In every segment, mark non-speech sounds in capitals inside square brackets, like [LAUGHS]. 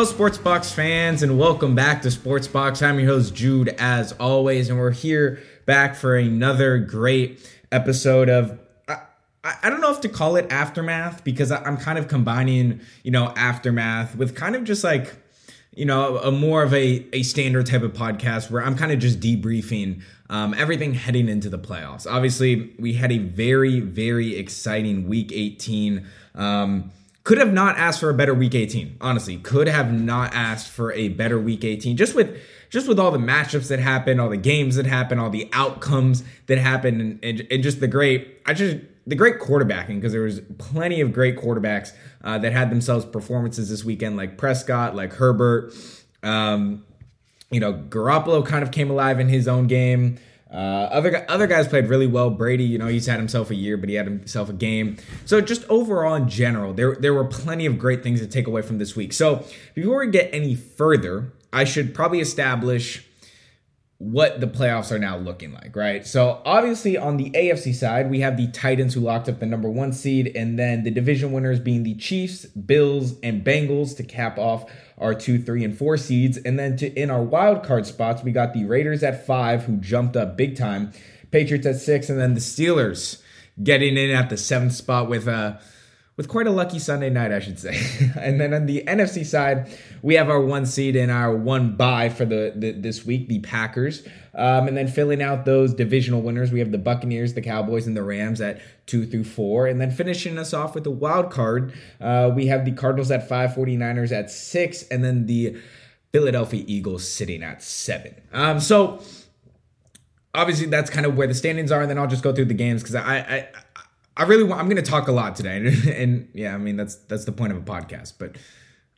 Hello, Sports Box fans, and welcome back to Sports Box. I'm your host, Jude, as always, and we're here back for another great episode of. I, I don't know if to call it aftermath because I'm kind of combining, you know, aftermath with kind of just like, you know, a more of a, a standard type of podcast where I'm kind of just debriefing um, everything heading into the playoffs. Obviously, we had a very, very exciting week 18. Um, could have not asked for a better week 18 honestly. Could have not asked for a better week 18 just with just with all the matchups that happened all the games that happened all the outcomes that happened and, and, and just the great i just the great quarterbacking because there was plenty of great quarterbacks uh, that had themselves performances this weekend like prescott like herbert. Um, you know garoppolo kind of came alive in his own game uh, other other guys played really well. Brady, you know, he's had himself a year, but he had himself a game. So just overall, in general, there there were plenty of great things to take away from this week. So before we get any further, I should probably establish what the playoffs are now looking like, right? So obviously on the AFC side, we have the Titans who locked up the number one seed, and then the division winners being the Chiefs, Bills, and Bengals to cap off our two, three, and four seeds. And then to in our wild card spots, we got the Raiders at five, who jumped up big time, Patriots at six, and then the Steelers getting in at the seventh spot with a with quite a lucky Sunday night, I should say. [LAUGHS] and then on the NFC side, we have our one seed and our one bye for the, the this week, the Packers. Um, and then filling out those divisional winners, we have the Buccaneers, the Cowboys, and the Rams at two through four. And then finishing us off with the wild card, uh, we have the Cardinals at five, 49ers at six, and then the Philadelphia Eagles sitting at seven. Um, so obviously that's kind of where the standings are, and then I'll just go through the games because I, I I really want. I'm going to talk a lot today, [LAUGHS] and, yeah, I mean that's that's the point of a podcast. But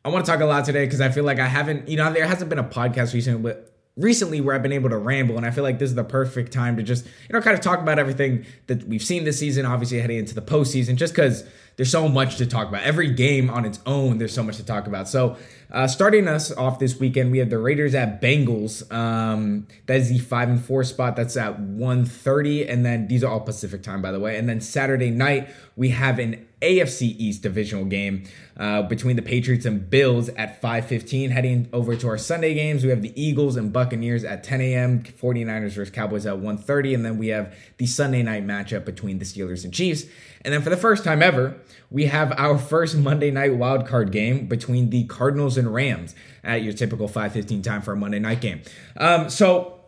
I want to talk a lot today because I feel like I haven't, you know, there hasn't been a podcast recently, but recently where I've been able to ramble, and I feel like this is the perfect time to just, you know, kind of talk about everything that we've seen this season. Obviously, heading into the postseason, just because there's so much to talk about. Every game on its own, there's so much to talk about. So, uh, starting us off this weekend, we have the Raiders at Bengals. Um, that is the five and four spot. That's at 1.30. and then these are all Pacific time, by the way. And then Saturday night, we have an AFC East divisional game uh, between the Patriots and Bills at 5:15. Heading over to our Sunday games, we have the Eagles and Buccaneers at 10 a.m. 49ers versus Cowboys at 1:30, and then we have the Sunday night matchup between the Steelers and Chiefs. And then for the first time ever, we have our first Monday night wild card game between the Cardinals and Rams at your typical 5:15 time for a Monday night game. Um, so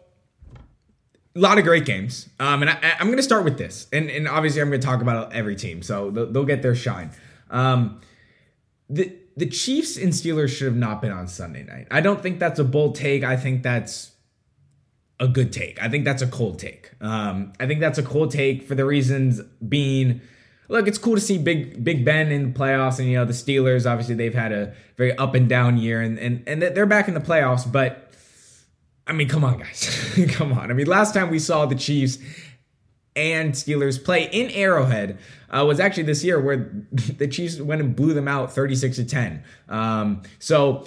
a lot of great games. Um, and I, am going to start with this. And, and obviously, I'm going to talk about every team. So they'll, they'll get their shine. Um, the, the Chiefs and Steelers should have not been on Sunday night. I don't think that's a bold take. I think that's a good take. I think that's a cold take. Um, I think that's a cold take for the reasons being look, it's cool to see Big Big Ben in the playoffs, and you know the Steelers. Obviously, they've had a very up and down year, and and and they're back in the playoffs. But I mean, come on, guys. [LAUGHS] come on. I mean, last time we saw the Chiefs and Steelers play in Arrowhead uh, was actually this year where [LAUGHS] the Chiefs went and blew them out 36 to 10. Um, so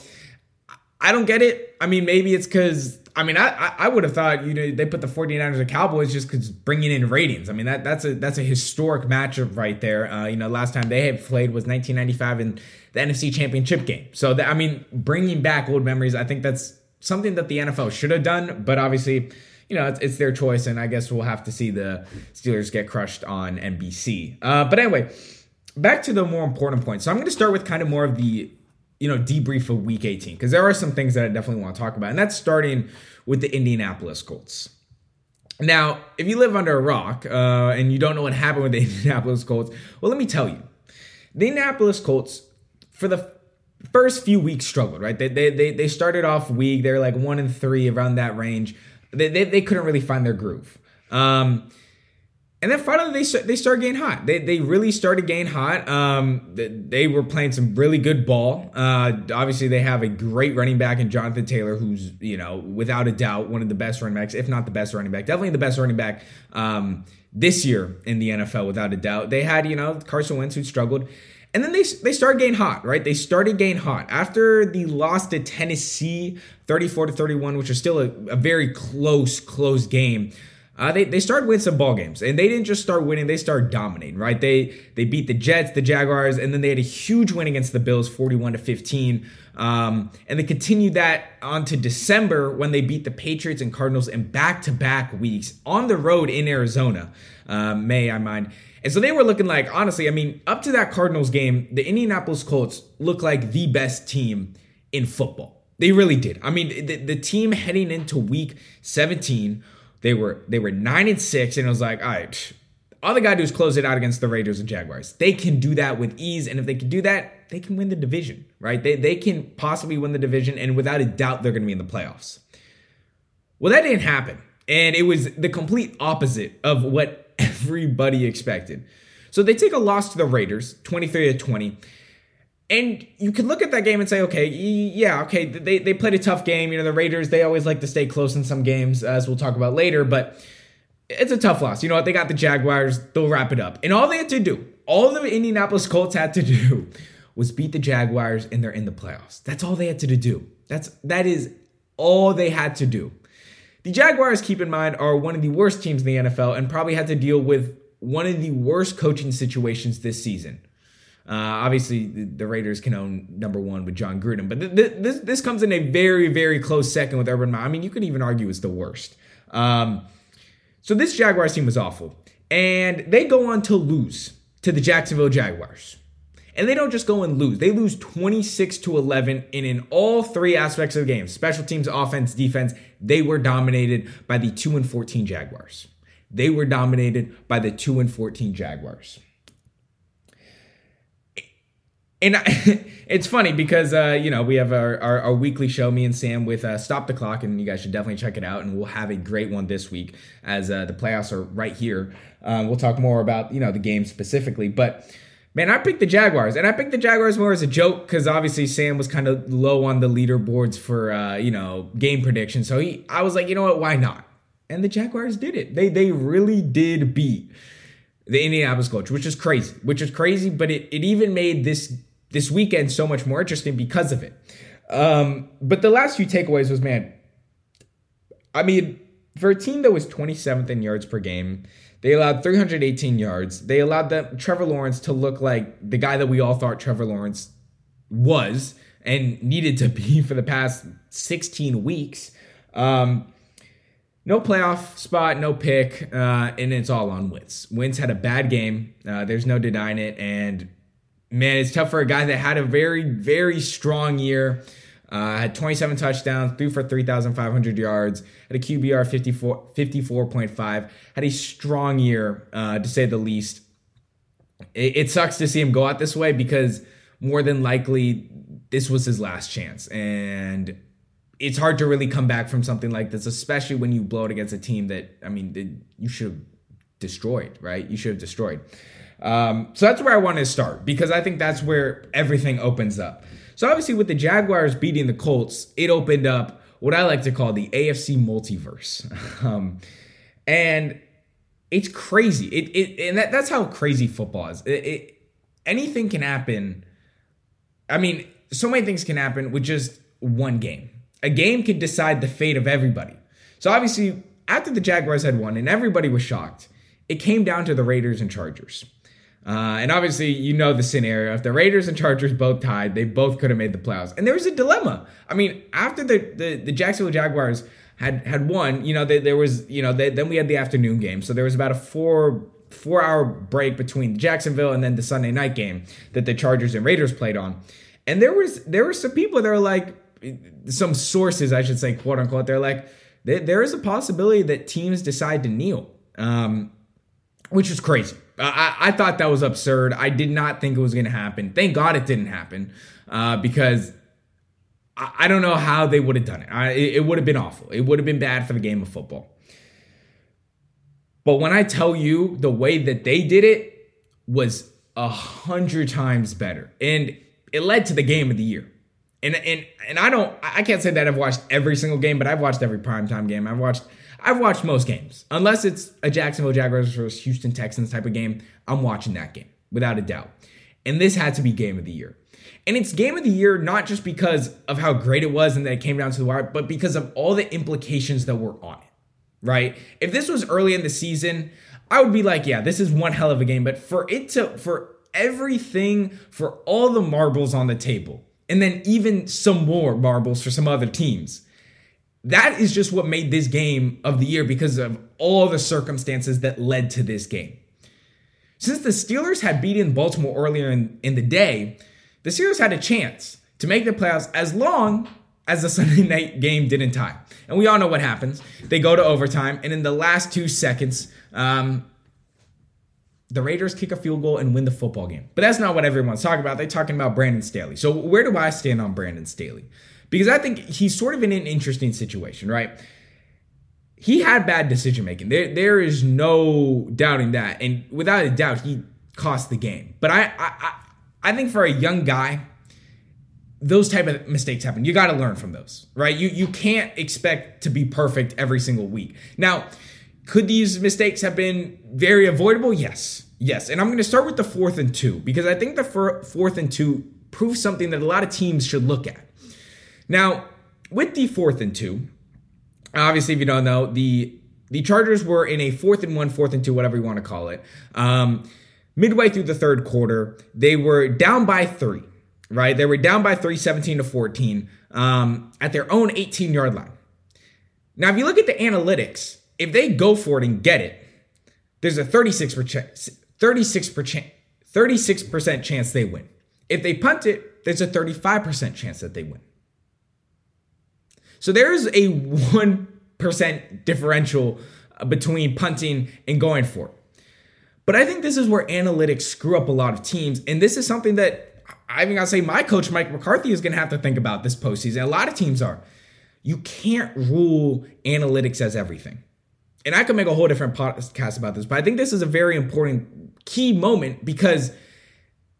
I don't get it. I mean, maybe it's because. I mean, I I would have thought you know they put the 49ers and Cowboys just because bringing in ratings. I mean that that's a that's a historic matchup right there. Uh, you know, last time they had played was 1995 in the NFC Championship game. So that, I mean, bringing back old memories. I think that's something that the NFL should have done, but obviously, you know, it's, it's, their choice, and I guess we'll have to see the Steelers get crushed on NBC. Uh, but anyway, back to the more important point. So I'm going to start with kind of more of the you know debrief of Week 18 because there are some things that I definitely want to talk about, and that's starting with the Indianapolis Colts. Now, if you live under a rock uh, and you don't know what happened with the [LAUGHS] Indianapolis Colts, well, let me tell you, the Indianapolis Colts for the first few weeks struggled, right? They they they, they started off weak. They're like one and three around that range. They, they, they couldn't really find their groove. Um, and then finally they they started getting hot. They they really started getting hot. Um, they, they were playing some really good ball. Uh, obviously they have a great running back in Jonathan Taylor, who's you know without a doubt one of the best running backs, if not the best running back, definitely the best running back um, this year in the NFL without a doubt. They had you know Carson Wentz who struggled. And then they they started getting hot, right? They started getting hot after the loss to Tennessee, 34 to 31, which was still a, a very close, close game. Uh, they they started winning some ball games, and they didn't just start winning; they started dominating. Right? They they beat the Jets, the Jaguars, and then they had a huge win against the Bills, forty-one to fifteen. Um, and they continued that on to December when they beat the Patriots and Cardinals in back-to-back weeks on the road in Arizona. Uh, May I mind? And so they were looking like, honestly, I mean, up to that Cardinals game, the Indianapolis Colts looked like the best team in football. They really did. I mean, the, the team heading into week 17 they were they were nine and six, and it was like, all right, all they gotta do is close it out against the Raiders and Jaguars. They can do that with ease, and if they can do that, they can win the division, right? They they can possibly win the division, and without a doubt, they're gonna be in the playoffs. Well, that didn't happen, and it was the complete opposite of what [LAUGHS] everybody expected. So they take a loss to the Raiders, 23 to 20. And you can look at that game and say, okay, yeah, okay, they, they played a tough game. You know, the Raiders, they always like to stay close in some games, as we'll talk about later, but it's a tough loss. You know what? They got the Jaguars, they'll wrap it up. And all they had to do, all the Indianapolis Colts had to [LAUGHS] do was beat the Jaguars and they're in the playoffs. That's all they had to do. That's that is all they had to do. The Jaguars, keep in mind, are one of the worst teams in the NFL and probably had to deal with one of the worst coaching situations this season. Uh, obviously, the, Raiders can own number one with Jon Gruden, but th- th- this this comes in a very very close second with Urban Meyer. I mean, you could even argue it's the worst. Um, so this Jaguars team was awful, and they go on to lose to the Jacksonville Jaguars. And they don't just go and lose. They lose 26 to 11 and in all three aspects of the game, special teams, offense, defense, they were dominated by the 2 and 14 Jaguars. They were dominated by the 2 and 14 Jaguars and I, [LAUGHS] it's funny because uh, you know we have our, our, our, weekly show, me and Sam, with uh, Stop the Clock, and you guys should definitely check it out. And we'll have a great one this week as uh, the playoffs are right here. Um, we'll talk more about you know the game specifically, but man, I picked the Jaguars, and I picked the Jaguars more as a joke because obviously Sam was kind of low on the leaderboards for uh, you know game prediction. So he, I was like, you know what, why not? And the Jaguars did it. They they really did beat the Indianapolis coach, which is crazy, which is crazy, but it, it even made this this weekend so much more interesting because of it. Um, but the last few takeaways was man, I mean, for a team that was 27th in yards per game, they allowed 318 yards. They allowed them Trevor Lawrence to look like the guy that we all thought Trevor Lawrence was and needed to be [LAUGHS] for the past 16 weeks. Um, no playoff spot, no pick, uh, and it's all on Wentz. Wentz had a bad game. Uh, there's no denying it, and man, it's tough for a guy that had a very, very strong year. Uh, had 27 touchdowns, threw for 3,500 yards, had a QBR 54, 54.5, had a strong year, uh, to say the least. It, it sucks to see him go out this way because more than likely this was his last chance. And it's hard to really come back from something like this, especially when you blow it against a team that, I mean, you should have destroyed, right? You should have destroyed. Um, so that's where I want to start because I think that's where everything opens up. So obviously, with the Jaguars beating the Colts, it opened up what I like to call the AFC multiverse, [LAUGHS] um, and it's crazy. It, it and that, that's how crazy football is. It, it, anything can happen. I mean, so many things can happen with just one game. A game can decide the fate of everybody. So obviously, after the Jaguars had won and everybody was shocked, it came down to the Raiders and Chargers. Uh, and obviously, you know the scenario. If the Raiders and Chargers both tied, they both could have made the playoffs. And there was a dilemma. I mean, after the, the, the Jacksonville Jaguars had had won, you know, they, there was, you know, they, then we had the afternoon game. So there was about a four four hour break between Jacksonville and then the Sunday night game that the Chargers and Raiders played on. And there was there were some people that are like some sources, I should say, quote unquote. They're like, there is a possibility that teams decide to kneel, um, which is crazy. I, I thought that was absurd. I did not think it was going to happen. Thank God it didn't happen uh, because I, I, don't know how they would have done it. I, it, it would have been awful. It would have been bad for the game of football. But when I tell you the way that they did it was a hundred times better, and it led to the game of the year. And and and I don't, I can't say that I've watched every single game, but I've watched every primetime game. I've watched I've watched most games. Unless it's a Jacksonville Jaguars versus Houston Texans type of game, I'm watching that game without a doubt. And this had to be game of the year. And it's game of the year not just because of how great it was and that it came down to the wire, but because of all the implications that were on it. right? If this was early in the season, I would be like, yeah, this is one hell of a game. But for it to, for everything, for all the marbles on the table, and then even some more marbles for some other teams, that is just what made this game of the year because of all the circumstances that led to this game. Since the Steelers had beaten Baltimore earlier in, in the day, the Steelers had a chance to make the playoffs as long as the [LAUGHS] Sunday night game didn't tie. And we all know what happens. They go to overtime, and in the last two seconds, um, the Raiders kick a field goal and win the football game. But that's not what everyone's talking about. They're talking about Brandon Staley. So where do I stand on Brandon Staley? Because I think he's sort of in an interesting situation, right? He had bad decision making. There, there is no doubting that, and without a doubt, he cost the game. But I, I, I think for a young guy, those type of mistakes happen. You got to learn from those, right? You you can't expect to be perfect every single week. Now, could these mistakes have been very avoidable? Yes. Yes. And I'm going to start with the fourth and two because I think the fourth and two proves something that a lot of teams should look at. Now, with the fourth and two, obviously, if you don't know, the the Chargers were in a fourth and one, fourth and two, whatever you want to call it. Um, midway through the third quarter, they were down by three, right? They were down by three, 17 to 14, um, at their own 18 yard line. Now, if you look at the analytics, if they go for it and get it, there's a 36%, 36%, 36% chance they win. If they punt it, there's a 35% chance that they win. So there's a 1% differential between punting and going for it. But I think this is where analytics screw up a lot of teams. And this is something that I even gotta say my coach, Mike McCarthy, is gonna have to think about this postseason. A lot of teams are. You can't rule analytics as everything. And I could make a whole different podcast about this, but I think this is a very important key moment because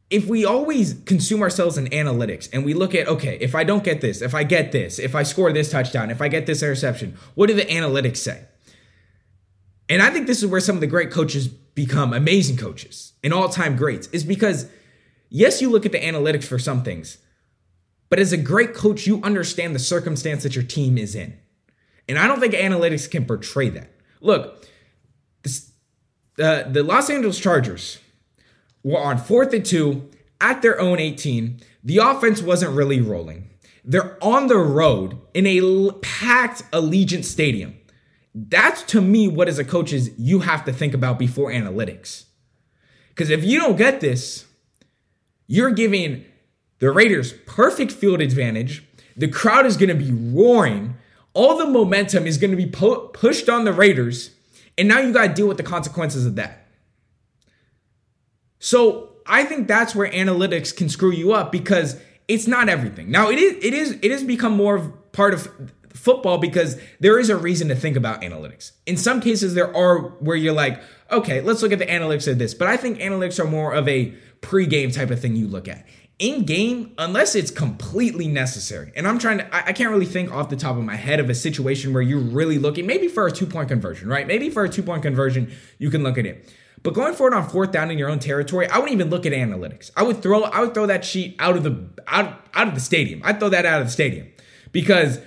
if we always consume ourselves in analytics and we look at, okay, if I don't get this, if I get this, if I score this touchdown, if I get this interception, what do the analytics say? And I think this is where some of the great coaches become amazing coaches and all time greats, is because, yes, you look at the analytics for some things, but as a great coach, you understand the circumstance that your team is in. And I don't think analytics can portray that. Look, this, uh, the Los Angeles Chargers were on fourth and two at their own 18. The offense wasn't really rolling. They're on the road in a packed Allegiant Stadium. That's to me what, as a coach, is you have to think about before analytics. Because if you don't get this, you're giving the Raiders perfect field advantage. The crowd is going to be roaring. All the momentum is going to be pu- pushed on the Raiders. And now you got to deal with the consequences of that. So I think that's where analytics can screw you up because it's not everything. Now it is it is it has become more of part of football because there is a reason to think about analytics. In some cases there are where you're like, okay, let's look at the analytics of this. But I think analytics are more of a pre-game type of thing you look at. In game, unless it's completely necessary, and I'm trying to, I, I can't really think off the top of my head of a situation where you're really looking, maybe for a two point conversion, right? Maybe for a two point conversion, you can look at it. But going forward on fourth down in your own territory, I wouldn't even look at analytics. I would throw I would throw that sheet out of the out, out of the stadium. I'd throw that out of the stadium. Because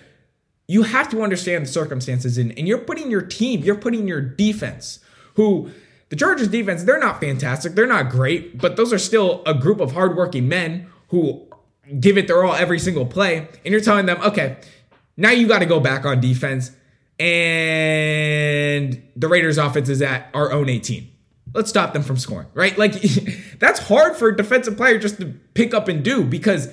you have to understand the circumstances and, and you're putting your team, you're putting your defense, who the Chargers defense, they're not fantastic, they're not great, but those are still a group of hardworking men who give it their all every single play. And you're telling them, okay, now you got to go back on defense. And the Raiders offense is at our own 18 let's stop them from scoring, right? Like [LAUGHS] that's hard for a defensive player just to pick up and do because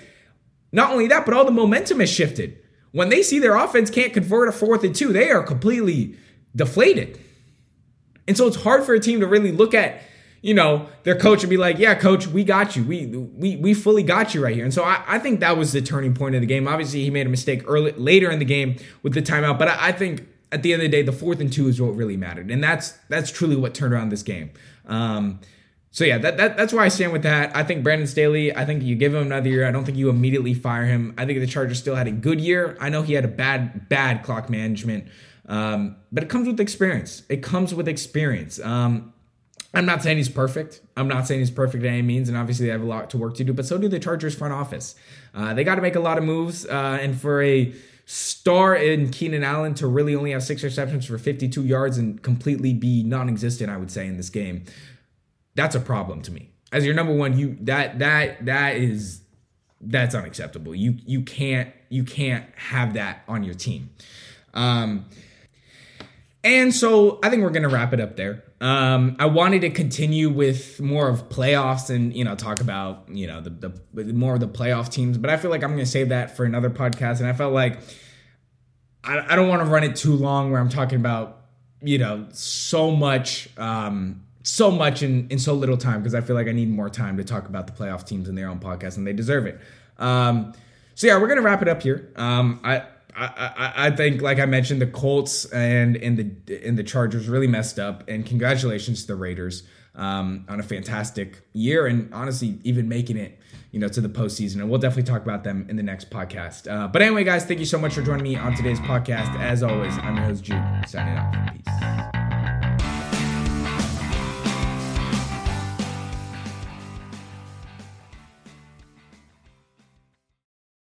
not only that, but all the momentum has shifted. When they see their offense can't convert a fourth and two, they are completely deflated. And so it's hard for a team to really look at, you know, their coach and be like, yeah, coach, we got you. We we we fully got you right here. And so I, I think that was the turning point of the game. Obviously, he made a mistake early later in the game with the timeout, but I, I think at the end of the day, the fourth and two is what really mattered, and that's that's truly what turned around this game. Um, so yeah, that, that that's why I stand with that. I think Brandon Staley. I think you give him another year. I don't think you immediately fire him. I think the Chargers still had a good year. I know he had a bad bad clock management, um, but it comes with experience. It comes with experience. Um, I'm not saying he's perfect. I'm not saying he's perfect by any means, and obviously they have a lot to work to do. But so do the Chargers front office. Uh, they got to make a lot of moves, uh, and for a star in Keenan Allen to really only have six receptions for 52 yards and completely be non-existent, I would say, in this game. That's a problem to me. As your number one, you that that that is that's unacceptable. You you can't you can't have that on your team. Um, and so I think we're gonna wrap it up there. Um, I wanted to continue with more of playoffs and you know talk about you know the, the more of the playoff teams, but I feel like I'm gonna save that for another podcast. And I felt like I, I don't want to run it too long where I'm talking about you know so much um, so much in in so little time because I feel like I need more time to talk about the playoff teams in their own podcast and they deserve it. Um, so yeah, we're gonna wrap it up here. Um, I I, think, like I mentioned, the Colts and and the and the Chargers really messed up. And congratulations to the Raiders um, on a fantastic year, and honestly, even making it, you know, to the postseason. And we'll definitely talk about them in the next podcast. Uh, but anyway, guys, thank you so much for joining me on today's podcast. As always, I'm your host Jude. Signing off. Peace.